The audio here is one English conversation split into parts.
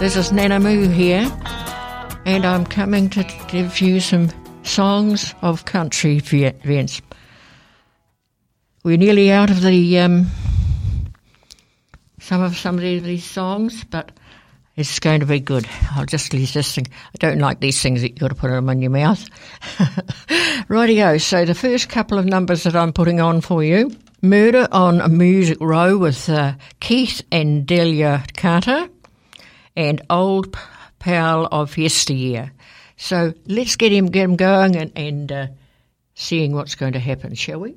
This is Nana Moo here, and I'm coming to give you some songs of country events. We're nearly out of the um, some of some of these songs, but it's going to be good. I'll just leave this thing. I don't like these things that you've got to put them in your mouth. Rightio. So the first couple of numbers that I'm putting on for you: "Murder on a Music Row" with uh, Keith and Delia Carter and old pal of yesteryear. So let's get him get him going and, and uh, seeing what's going to happen, shall we?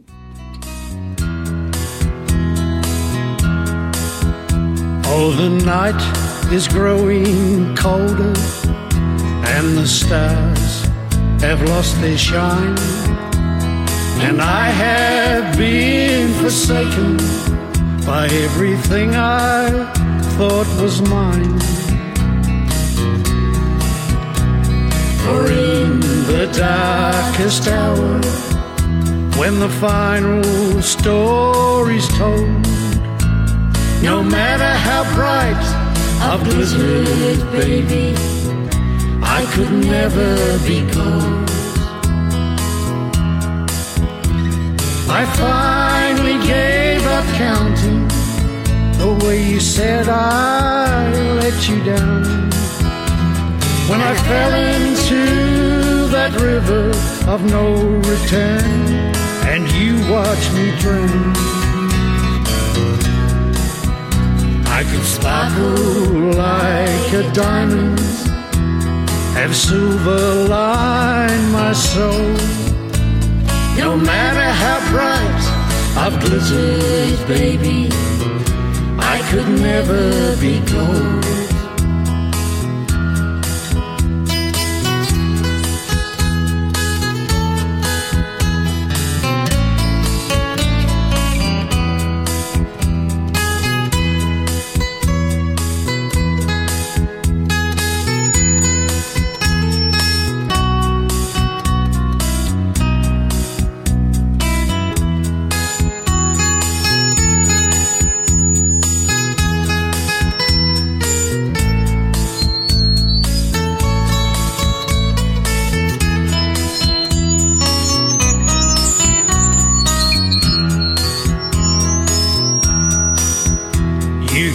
Oh, the night is growing colder, and the stars have lost their shine. And I have been forsaken by everything I thought was mine. For in the darkest hour, when the final story's told, no matter how bright a blizzard, baby, I could never be cold. I finally gave up counting the way you said I let you down. When I fell into that river of no return and you watched me drown, I could sparkle like a diamond, have silver line my soul. No matter how bright a blizzard, baby, I could never be gold.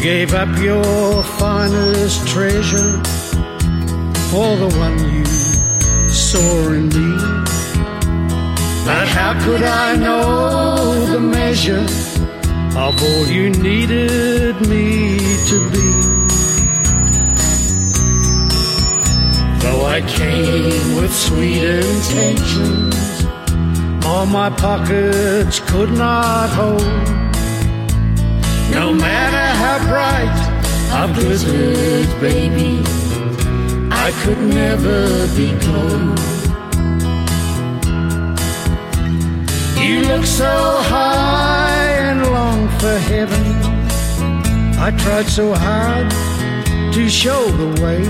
Gave up your finest treasure for the one you saw in me. But how could I know the measure of all you needed me to be? Though I came with sweet intentions, all my pockets could not hold no matter bright a blizzard, baby, I could never be cold. You look so high and long for heaven. I tried so hard to show the way.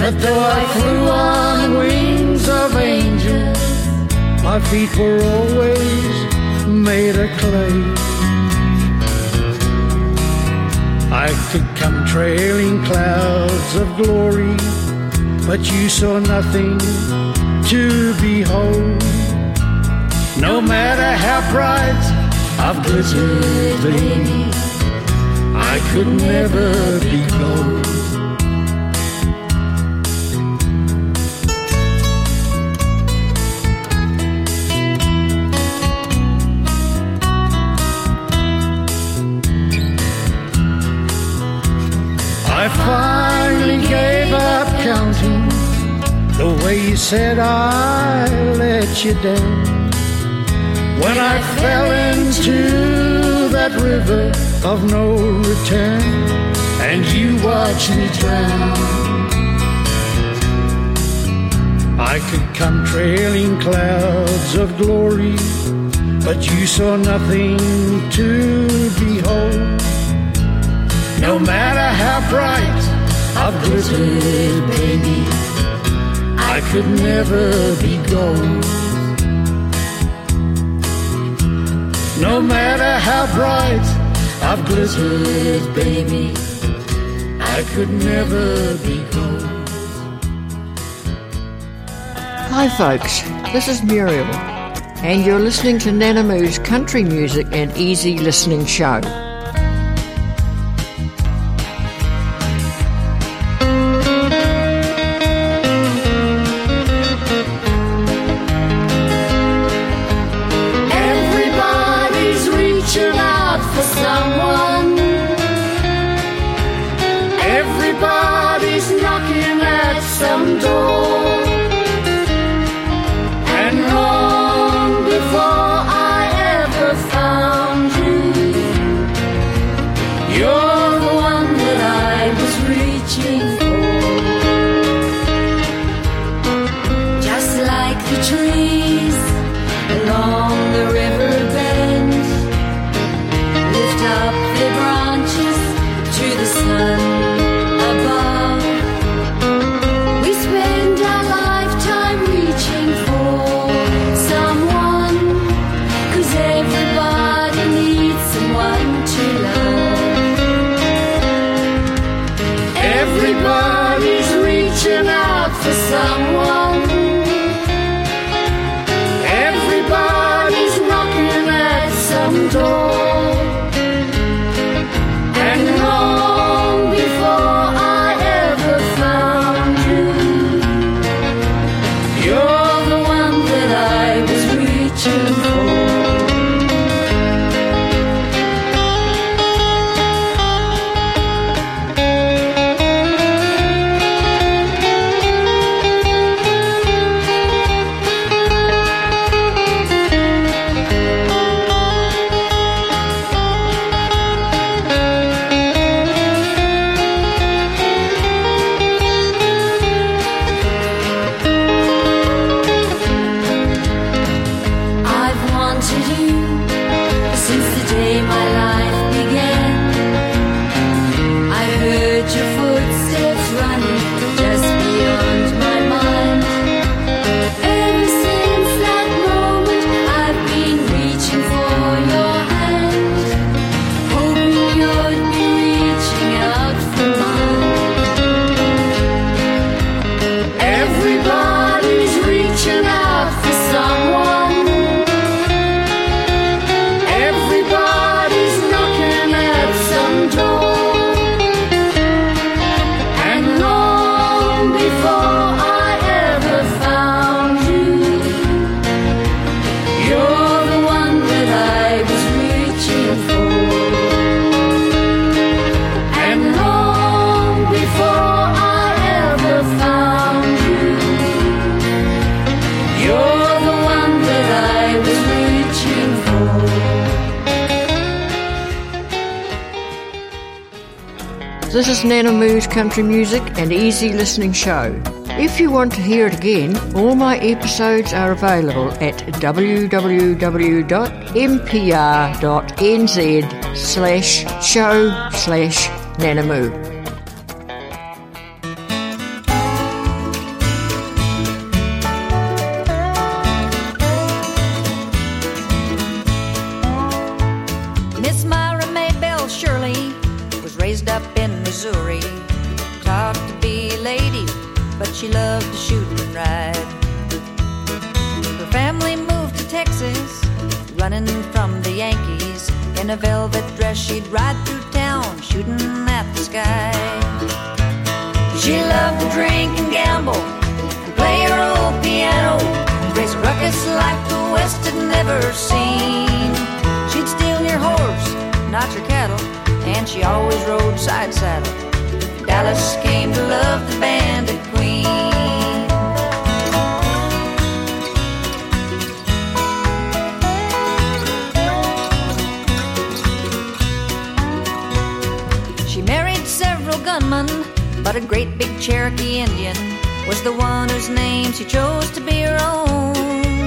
That though I flew on wings of angels, my feet were always made of clay. I could come trailing clouds of glory, but you saw nothing to behold. No matter how bright blizzard, baby, I could never be cold. The way you said I let you down. When I fell into that river of no return, and you watched me drown. I could come trailing clouds of glory, but you saw nothing to behold. No matter how bright I've glittered, baby, I could never be gold. No matter how bright I've glittered, baby, I could never be gold. Hi, folks. This is Muriel, and you're listening to Nana Moo's country music and easy listening show. Is Nana Moo's country music and easy listening show. If you want to hear it again, all my episodes are available at www.mpr.nz slash show slash nanamoo. West had never seen. She'd steal your horse, not your cattle, and she always rode side saddle. Dallas came to love the bandit queen. She married several gunmen, but a great big Cherokee Indian was the one whose name she chose to be her own.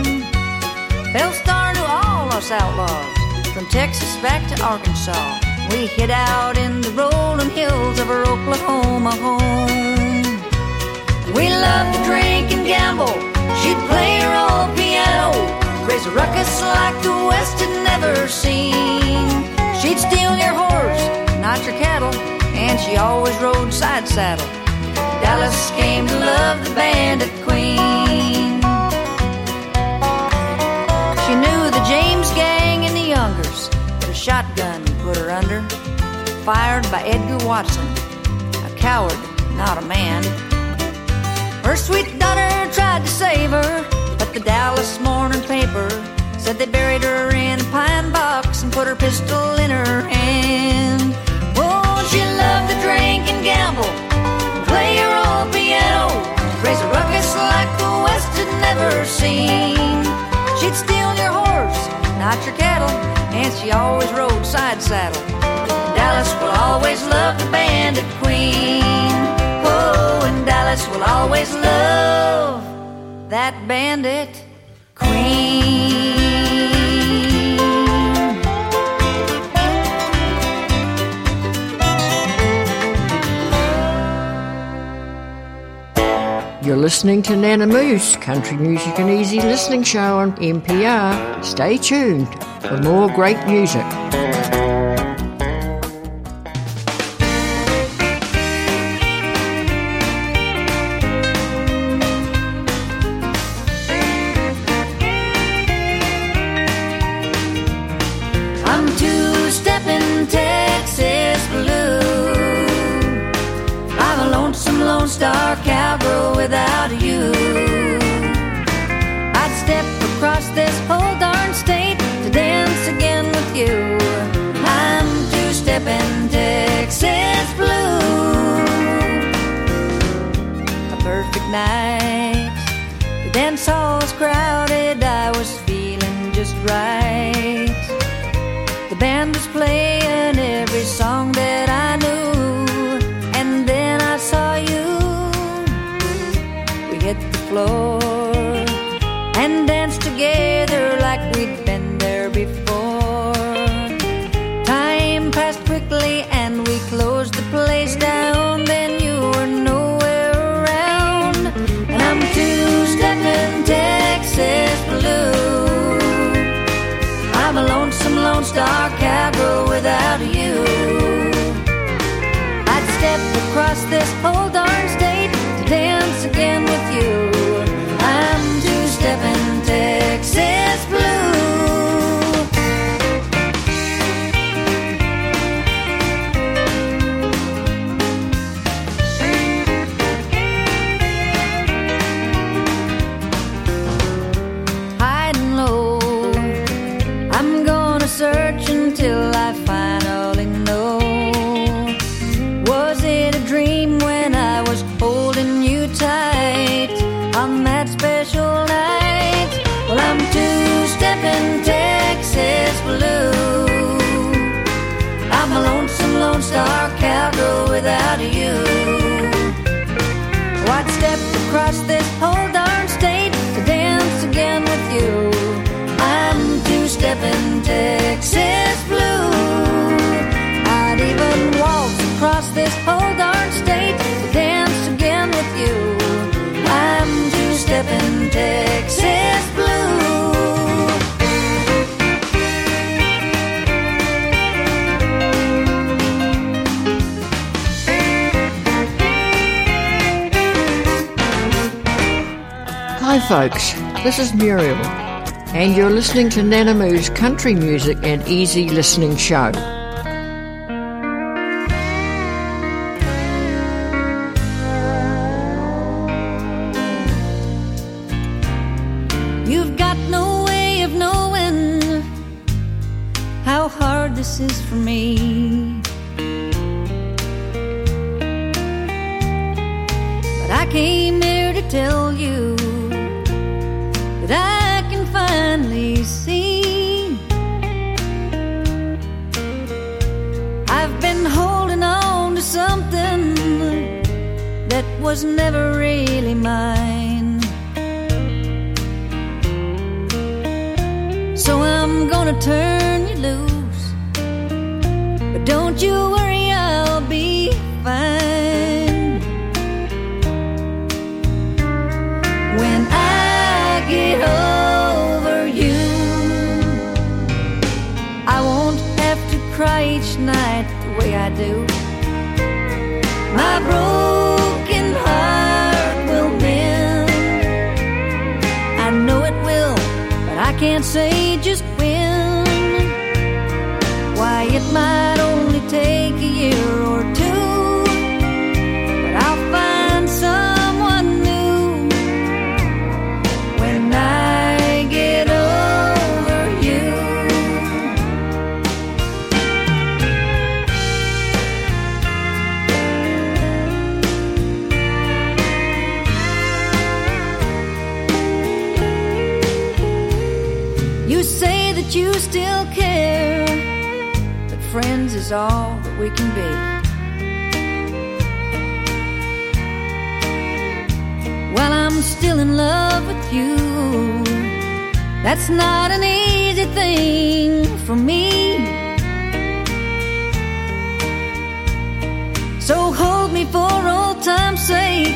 Belle Starr knew all us outlaws, from Texas back to Arkansas. We hid out in the rolling hills of our Oklahoma home. We loved to drink and gamble. She'd play her old piano, raise a ruckus like the West had never seen. She'd steal your horse, not your cattle, and she always rode side saddle. Dallas came to love the bandit queen. Shotgun put her under, fired by Edgar Watson, a coward, not a man. Her sweet daughter tried to save her, but the Dallas morning paper said they buried her in a pine box and put her pistol in her hand. Oh, she loved to drink and gamble, play her old piano, raise a ruckus like the West had never seen. She'd steal your horse, not your cattle, and she always rode side saddle. Dallas will always love the bandit queen. Oh, and Dallas will always love that bandit queen. You're listening to Nana Moo's, country music and easy listening show on MPR. Stay tuned for more great music. Floor folks. This is Muriel, and you're listening to Nanamoo's country music and easy listening show. You've got no way of knowing how hard this is for me. But I came here to tell you was never really mine. So I'm gonna turn you loose. But don't you worry, you still care, but friends is all that we can be. While I'm still in love with you. That's not an easy thing for me. So hold me for old time's sake,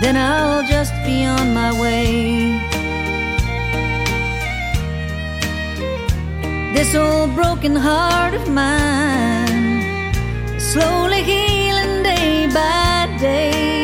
then I'll just be on my way. This old broken heart of mine slowly healing day by day.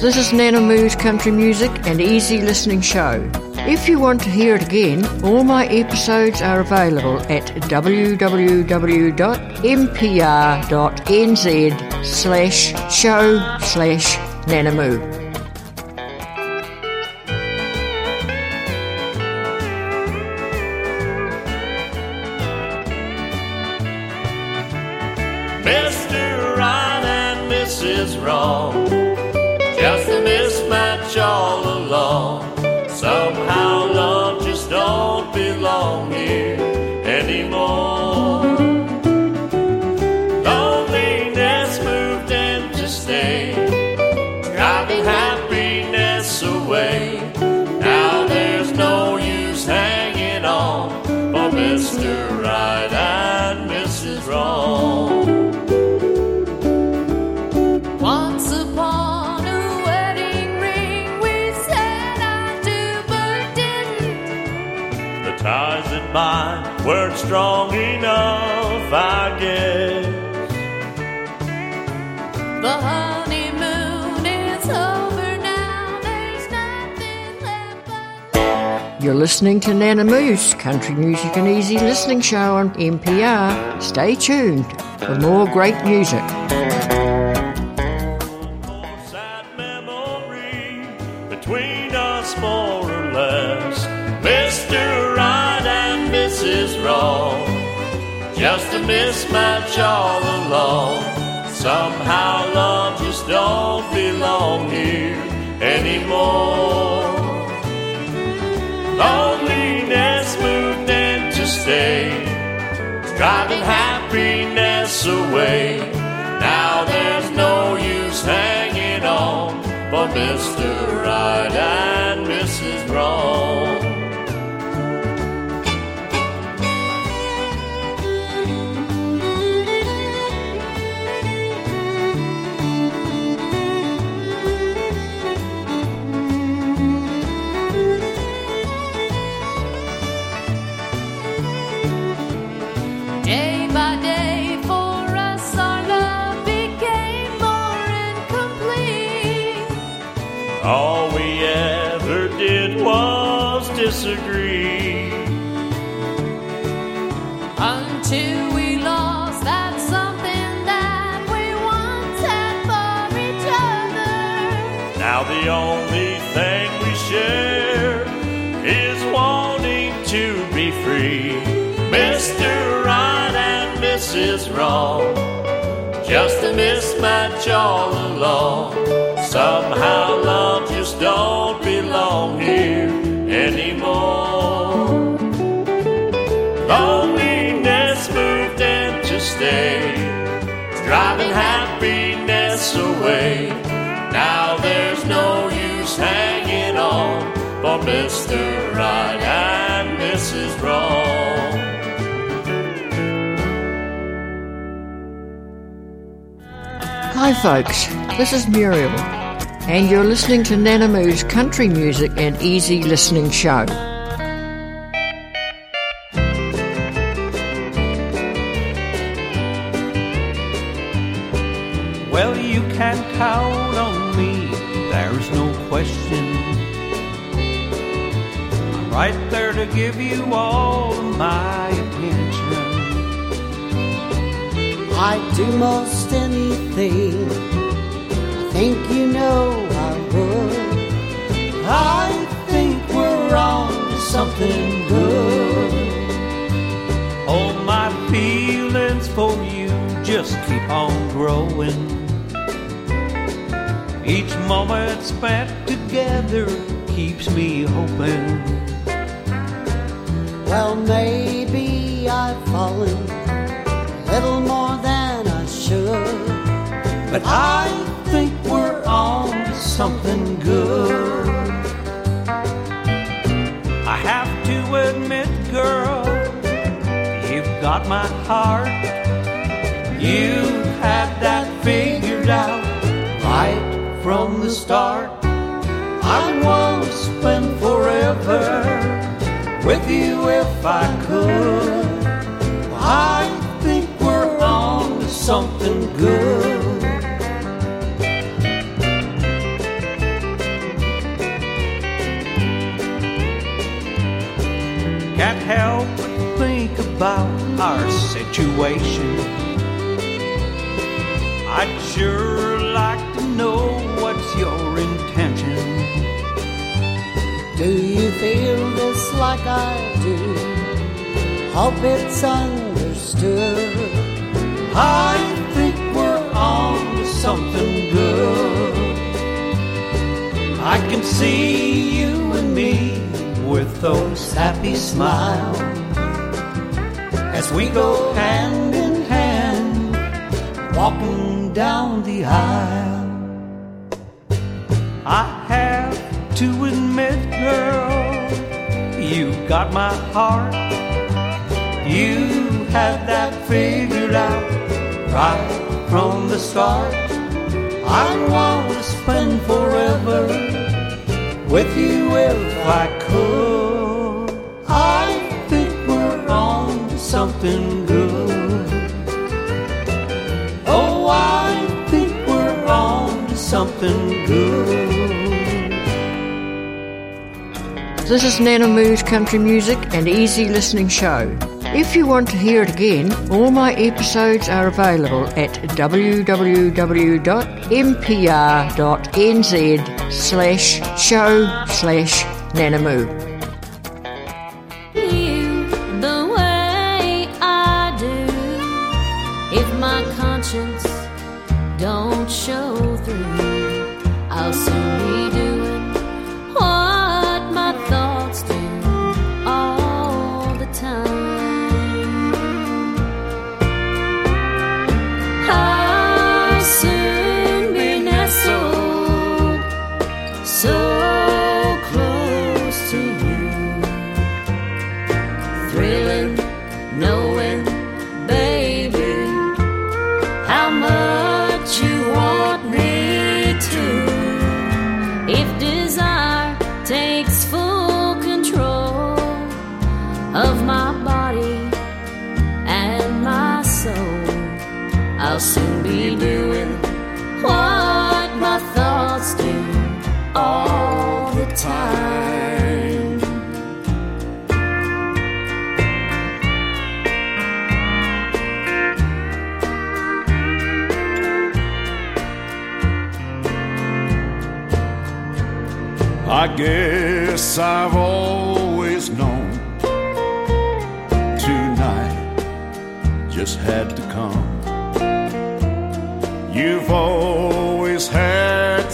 This is Nana Moo's Country Music and Easy Listening Show. If you want to hear it again, all my episodes are available at www.mpr.nz slash show slash nanamoo. Strong enough, I guess. The honeymoon is over now. There's nothing left but. You're listening to Nana Moo's Country Music and Easy Listening Show on MPR. Stay tuned for more great music. Just a mismatch all along. Somehow love just don't belong here anymore. Loneliness moved in to stay driving happiness away. Now there's no use hanging on for Mr. Right and Mrs. Wrong. All we ever did was disagree. Until we lost that something that we once had for each other. Now the only thing we share is wanting to be free. Mr. Right and Mrs. Wrong, just a mismatch all along. Somehow Mr. Right and Mrs. Wrong. Hi, folks. This is Muriel, and you're listening to Nana Moo's country music and easy listening show. Give you all my attention. I'd do most anything. I think you know I would. I think we're on to something good. All my feelings for you just keep on growing. Each moment spent together keeps me hoping. Well, maybe I've fallen a little more than I should. But I think we're on to something good. I have to admit, girl, you've got my heart. You had that figured out right from the start. To spend forever with you if I could. I think we're on to something good. Can't help but think about our situation. I'd sure like to know Do you feel this like I do? Hope it's understood. I think we're on something good. I can see you and me with those happy smiles as we go hand in hand, walking down the aisle. Girl, you got my heart. You had that figured out right from the start. I want to spend forever with you if I could. I think we're on to something good. Oh, I think we're on to something good. This is Nana Moo's country music and easy listening show. If you want to hear it again, all my episodes are available at www.mpr.nz slash show slash nanamoo.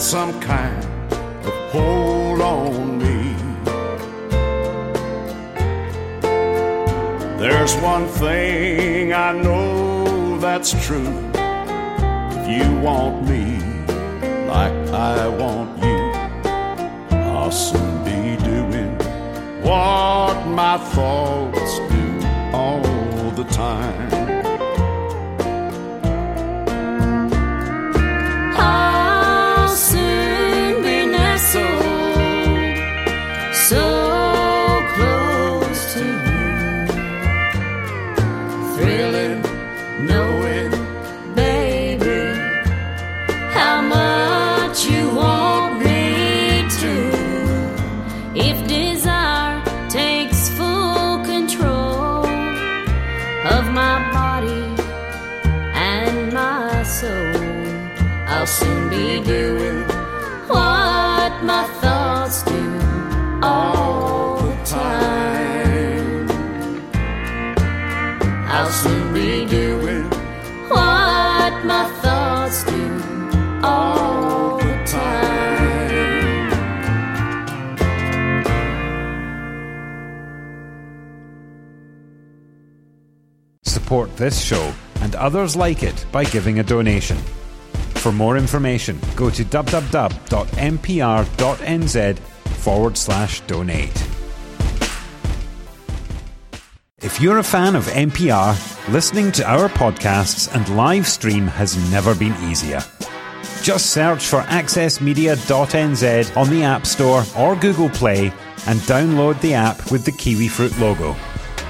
Some kind of hold on me. There's one thing I know that's true. If you want me like I want you, I'll soon be doing what my thoughts do all the time. This show and others like it by giving a donation. For more information, go to www.mpr.nz forward slash donate. If you're a fan of MPR, listening to our podcasts and live stream has never been easier. Just search for accessmedia.nz on the App Store or Google Play and download the app with the kiwi fruit logo.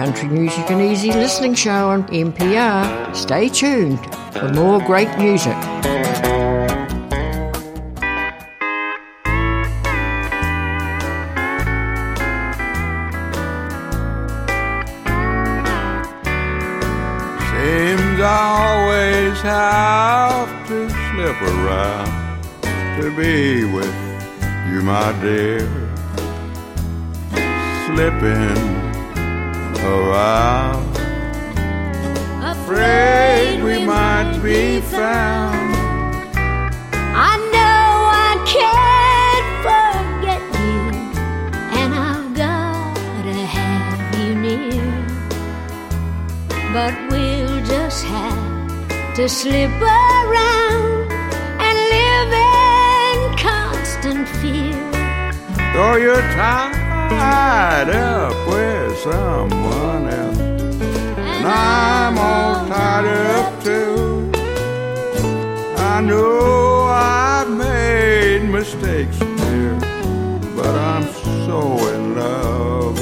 Country Music and Easy Listening Show on MPR. Stay tuned for more great music. Seems I always have to slip around to be with you, my dear. Slipping around. afraid we might be found. I know I can't forget you, and I've gotta have you near. But we'll just have to slip around and live in constant fear. Though you're tied up with someone else, and I'm all tied up too. I know I've made mistakes, dear, but I'm so in love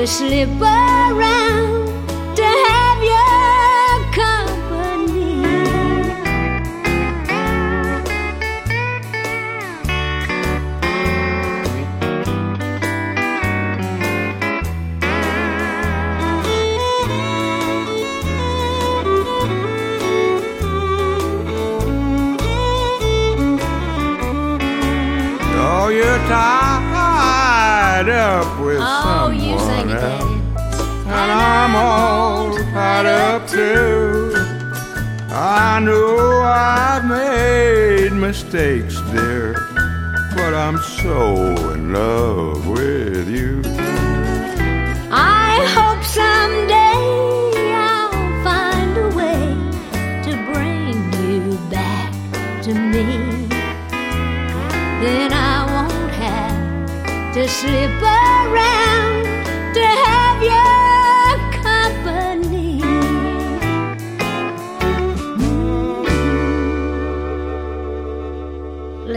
to slip around I'm all tied up too. I know I've made mistakes, dear, but I'm so in love with you. I hope someday I'll find a way to bring you back to me. Then I won't have to slip around to have your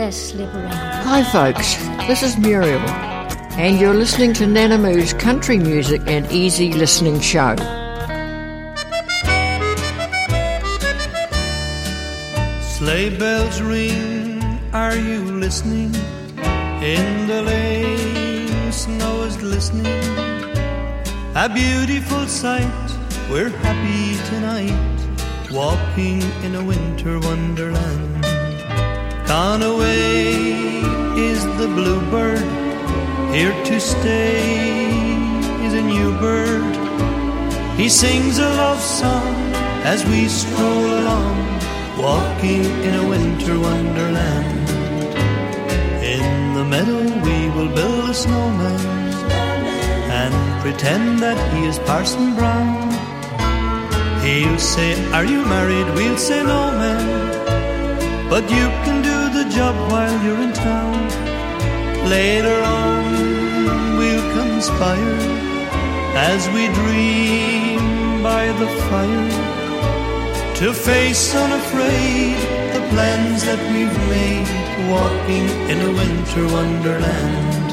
Let's slip around. Hi, folks. This is Muriel, and you're listening to Nana Moo's country music and easy listening show. Sleigh bells ring, are you listening? In the lane, snow is glistening. A beautiful sight, we're happy tonight, walking in a winter wonderland. Gone away is the bluebird, here to stay is a new bird. He sings a love song as we stroll along, walking in a winter wonderland. In the meadow we will build a snowman and pretend that he is Parson Brown. He'll say, Are you married? We'll say, No, man. But you can job while you're in town. Later on, we'll conspire as we dream by the fire to face unafraid the plans that we've made, walking in a winter wonderland.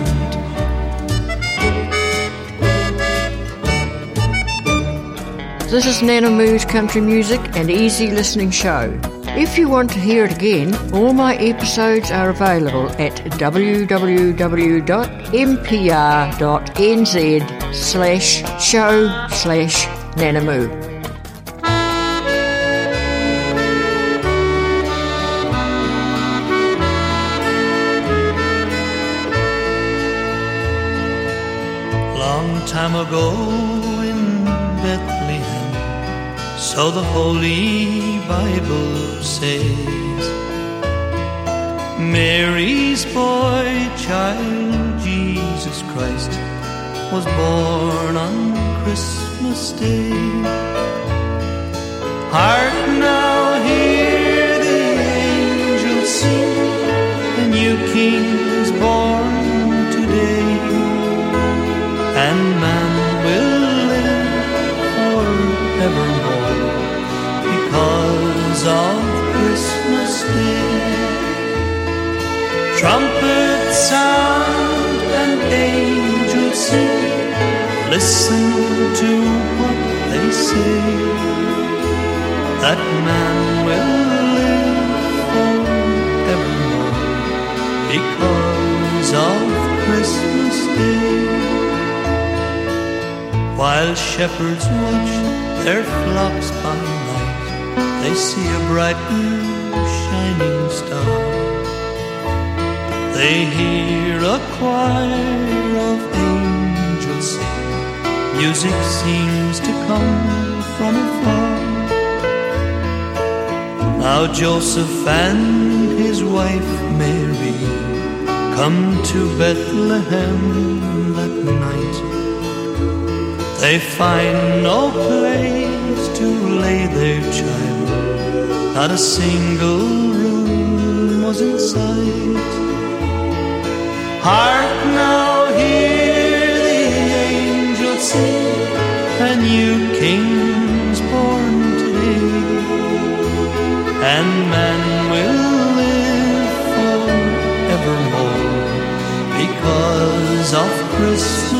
This is Nana Moo's country music and easy listening show. If you want to hear it again, all my episodes are available at www.mpr.nz slash show slash nanamoo. Long time ago in Bethlehem, so the Holy Bible says, Mary's boy child, Jesus Christ, was born on Christmas Day. Hark now, hear the angels sing, a new King and man will live forevermore because of Christmas Day. Trumpets sound and angels sing. Listen to what they say. That man will live forevermore because of While shepherds watch their flocks by night, they see a bright new shining star. They hear a choir of angels sing. Music seems to come from afar. Now Joseph and his wife Mary come to Bethlehem that night. They find no place to lay their child. Not a single room was in sight. Hark now, hear the angels sing, a new king's born today, and man will live forevermore because of Christmas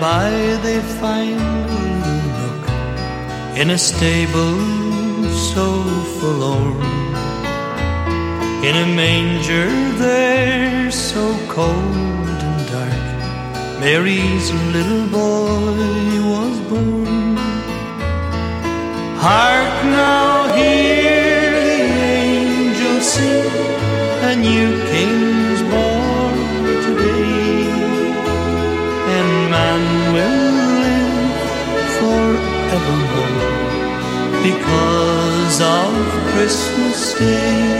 by they find a nook in a stable so forlorn. In a manger there so cold and dark, Mary's little boy was born. Hark now, hear the angels sing, a new king's forevermore because of Christmas Day.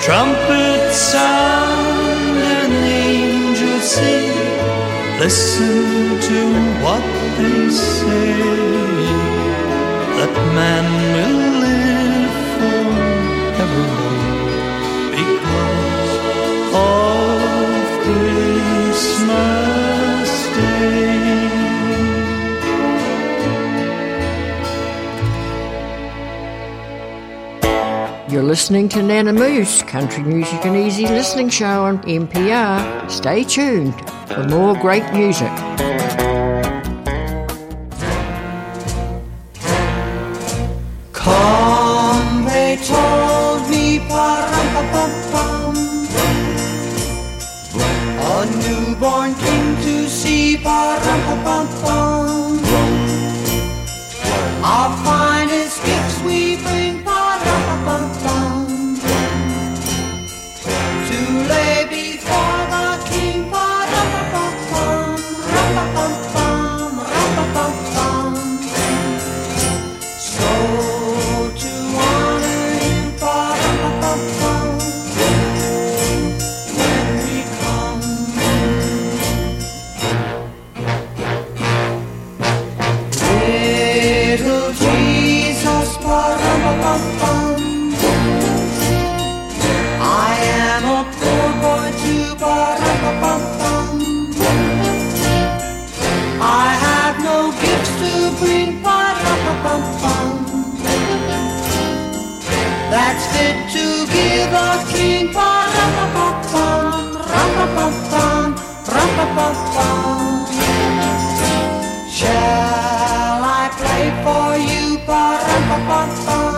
Trumpets sound and angels sing. Listen to what they say. That man will listening to Nana Moo's, country music and easy listening show on MPR. Stay tuned for more great music. ba, ba.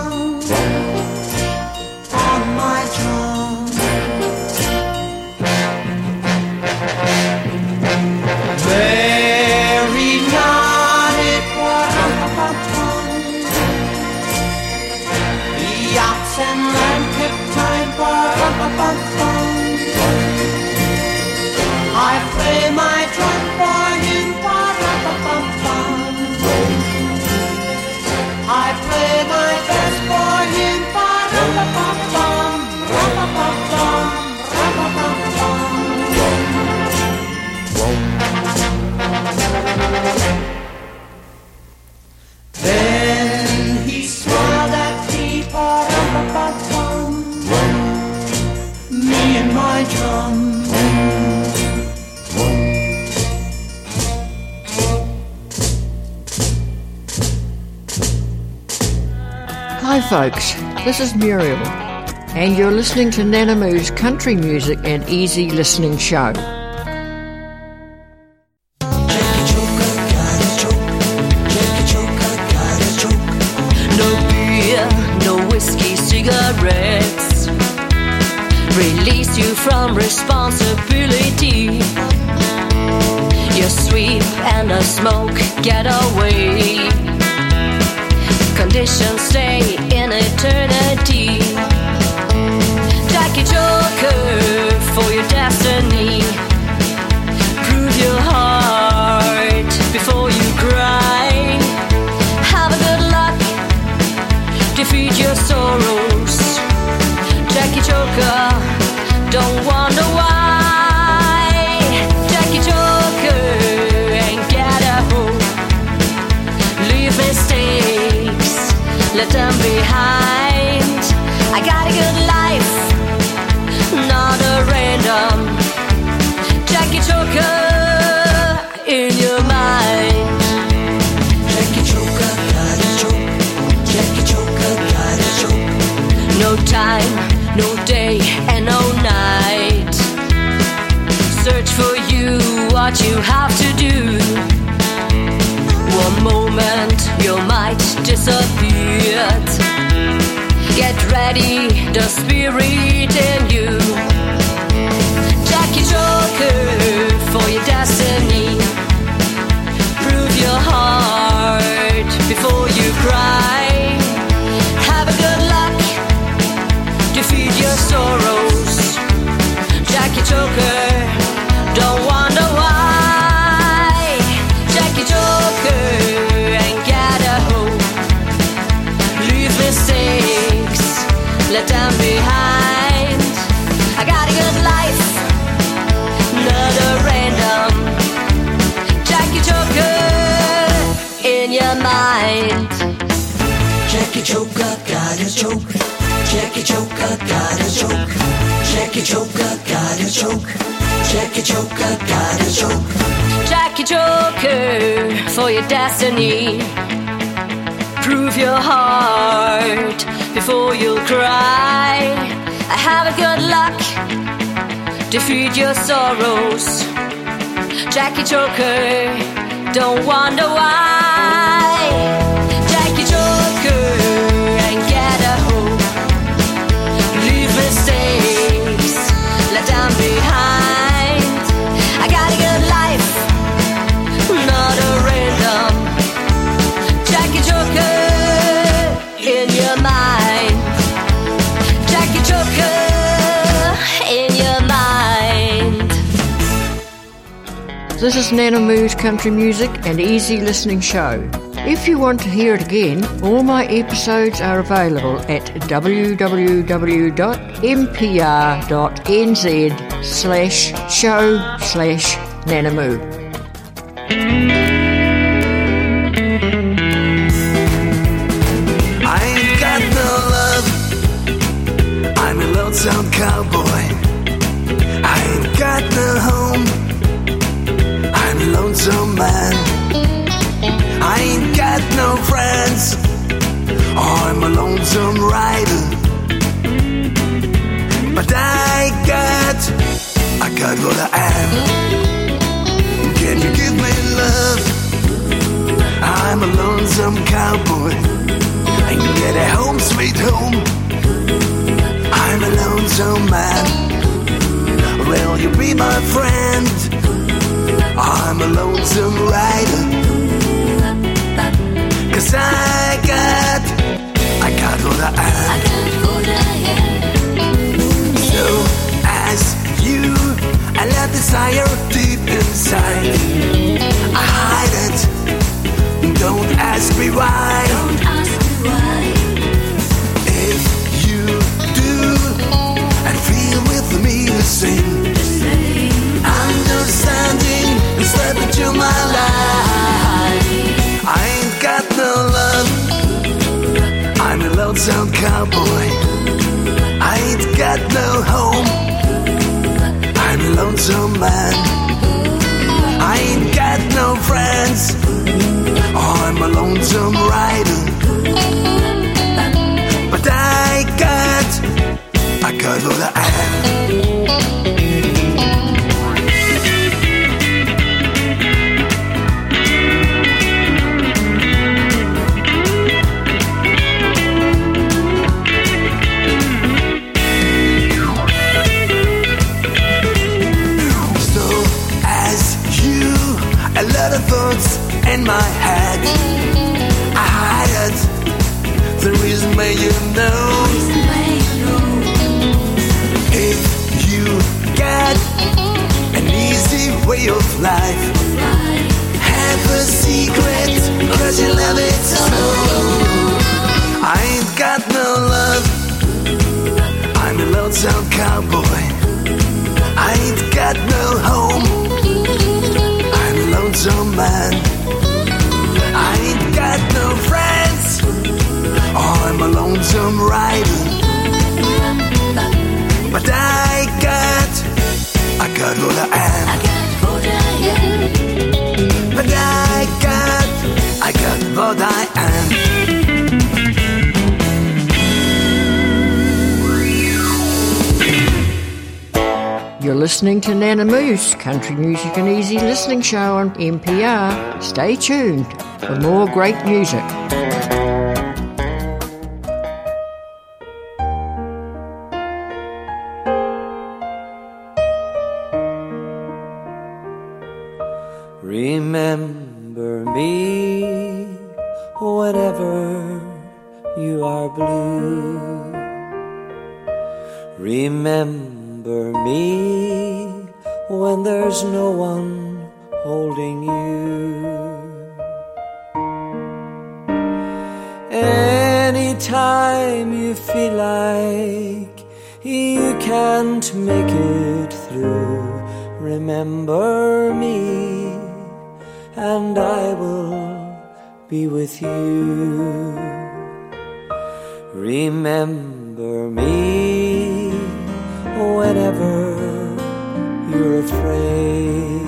Folks. This is Muriel, and you're listening to Nana Moo's country music and easy listening show. Destiny. Might disappear. Get ready, the spirit in you. Jackie Joker Jackie Joker got a joke. Jackie Joker got a joke. Jackie Joker got a joke. Jackie Joker got a joke. Jackie Joker for your destiny. Prove your heart before you'll cry. Have a good luck. Defeat your sorrows. Jackie Joker, don't wonder why. This is Nana Moo's country music and easy listening show. If you want to hear it again, all my episodes are available at www.mpr.nz slash show slash nanamoo. I ain't got no love. I'm a lonesome cowboy. Man. I ain't got no friends. I'm a lonesome rider. But I got, I got what I am. Can you give me love? I'm a lonesome cowboy. I can get a home sweet home. I'm a lonesome man. Will you be my friend? I'm a lonesome rider. Cause I got, I got what I am. So as you, I let desire deep inside. I hide it. Don't ask me why. Don't ask me why. If you do and feel with me the same, understanding step into my life. I ain't got no love. I'm a lonesome cowboy. I ain't got no home. I'm a lonesome man. I ain't got no friends. I'm a lonesome rider. But I got what I am. In my head. I hide it. the reason why you know. If you get an easy way of life, have a secret, cause you love it so. I ain't got no love, I'm a lonesome cowboy. I ain't got no home. I'm a lonesome man. I'm a lonesome rider. But I got, I got what I am. But I got, I got what I am. You're listening to Nana Moo's, country music and easy listening show on MPR. Stay tuned for more great music. Can't make it through, remember me and I will be with you. Remember me whenever you're afraid,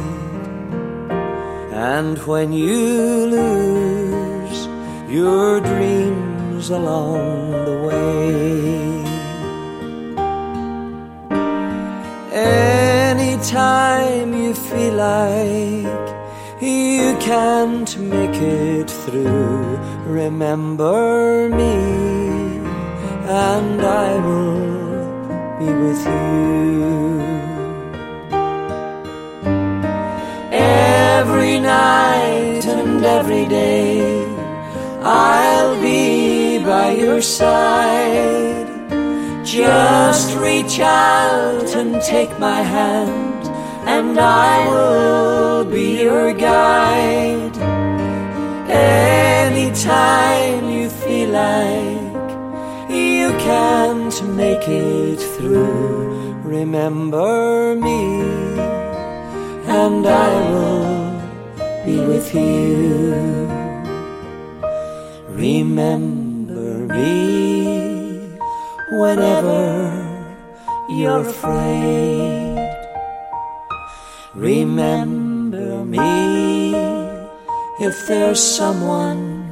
and when you lose your dreams along the way. Anytime you feel like you can't make it through, remember me, and I will be with you. Every night and every day, I'll be by your side. Just reach out and take my hand, and I will be your guide. Anytime you feel like you can't make it through, remember me, and I will be with you. Remember me whenever you're afraid. Remember me if there's someone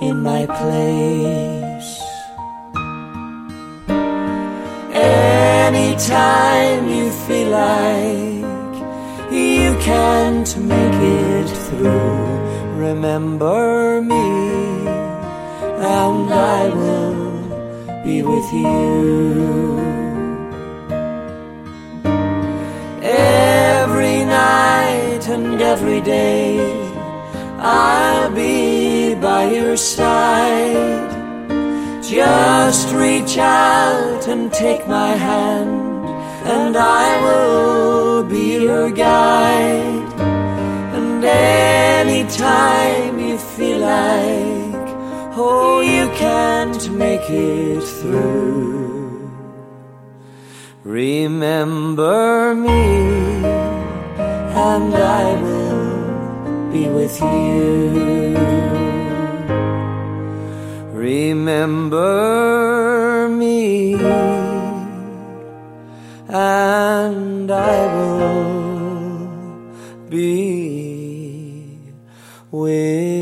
in my place. Anytime you feel like you can't make it through, remember me and I will be with you. Every night and every day, I'll be by your side. Just reach out and take my hand, and I will be your guide. And anytime you feel like, oh, you can't make it through, remember me, and I will be with you. Remember me, and I will be with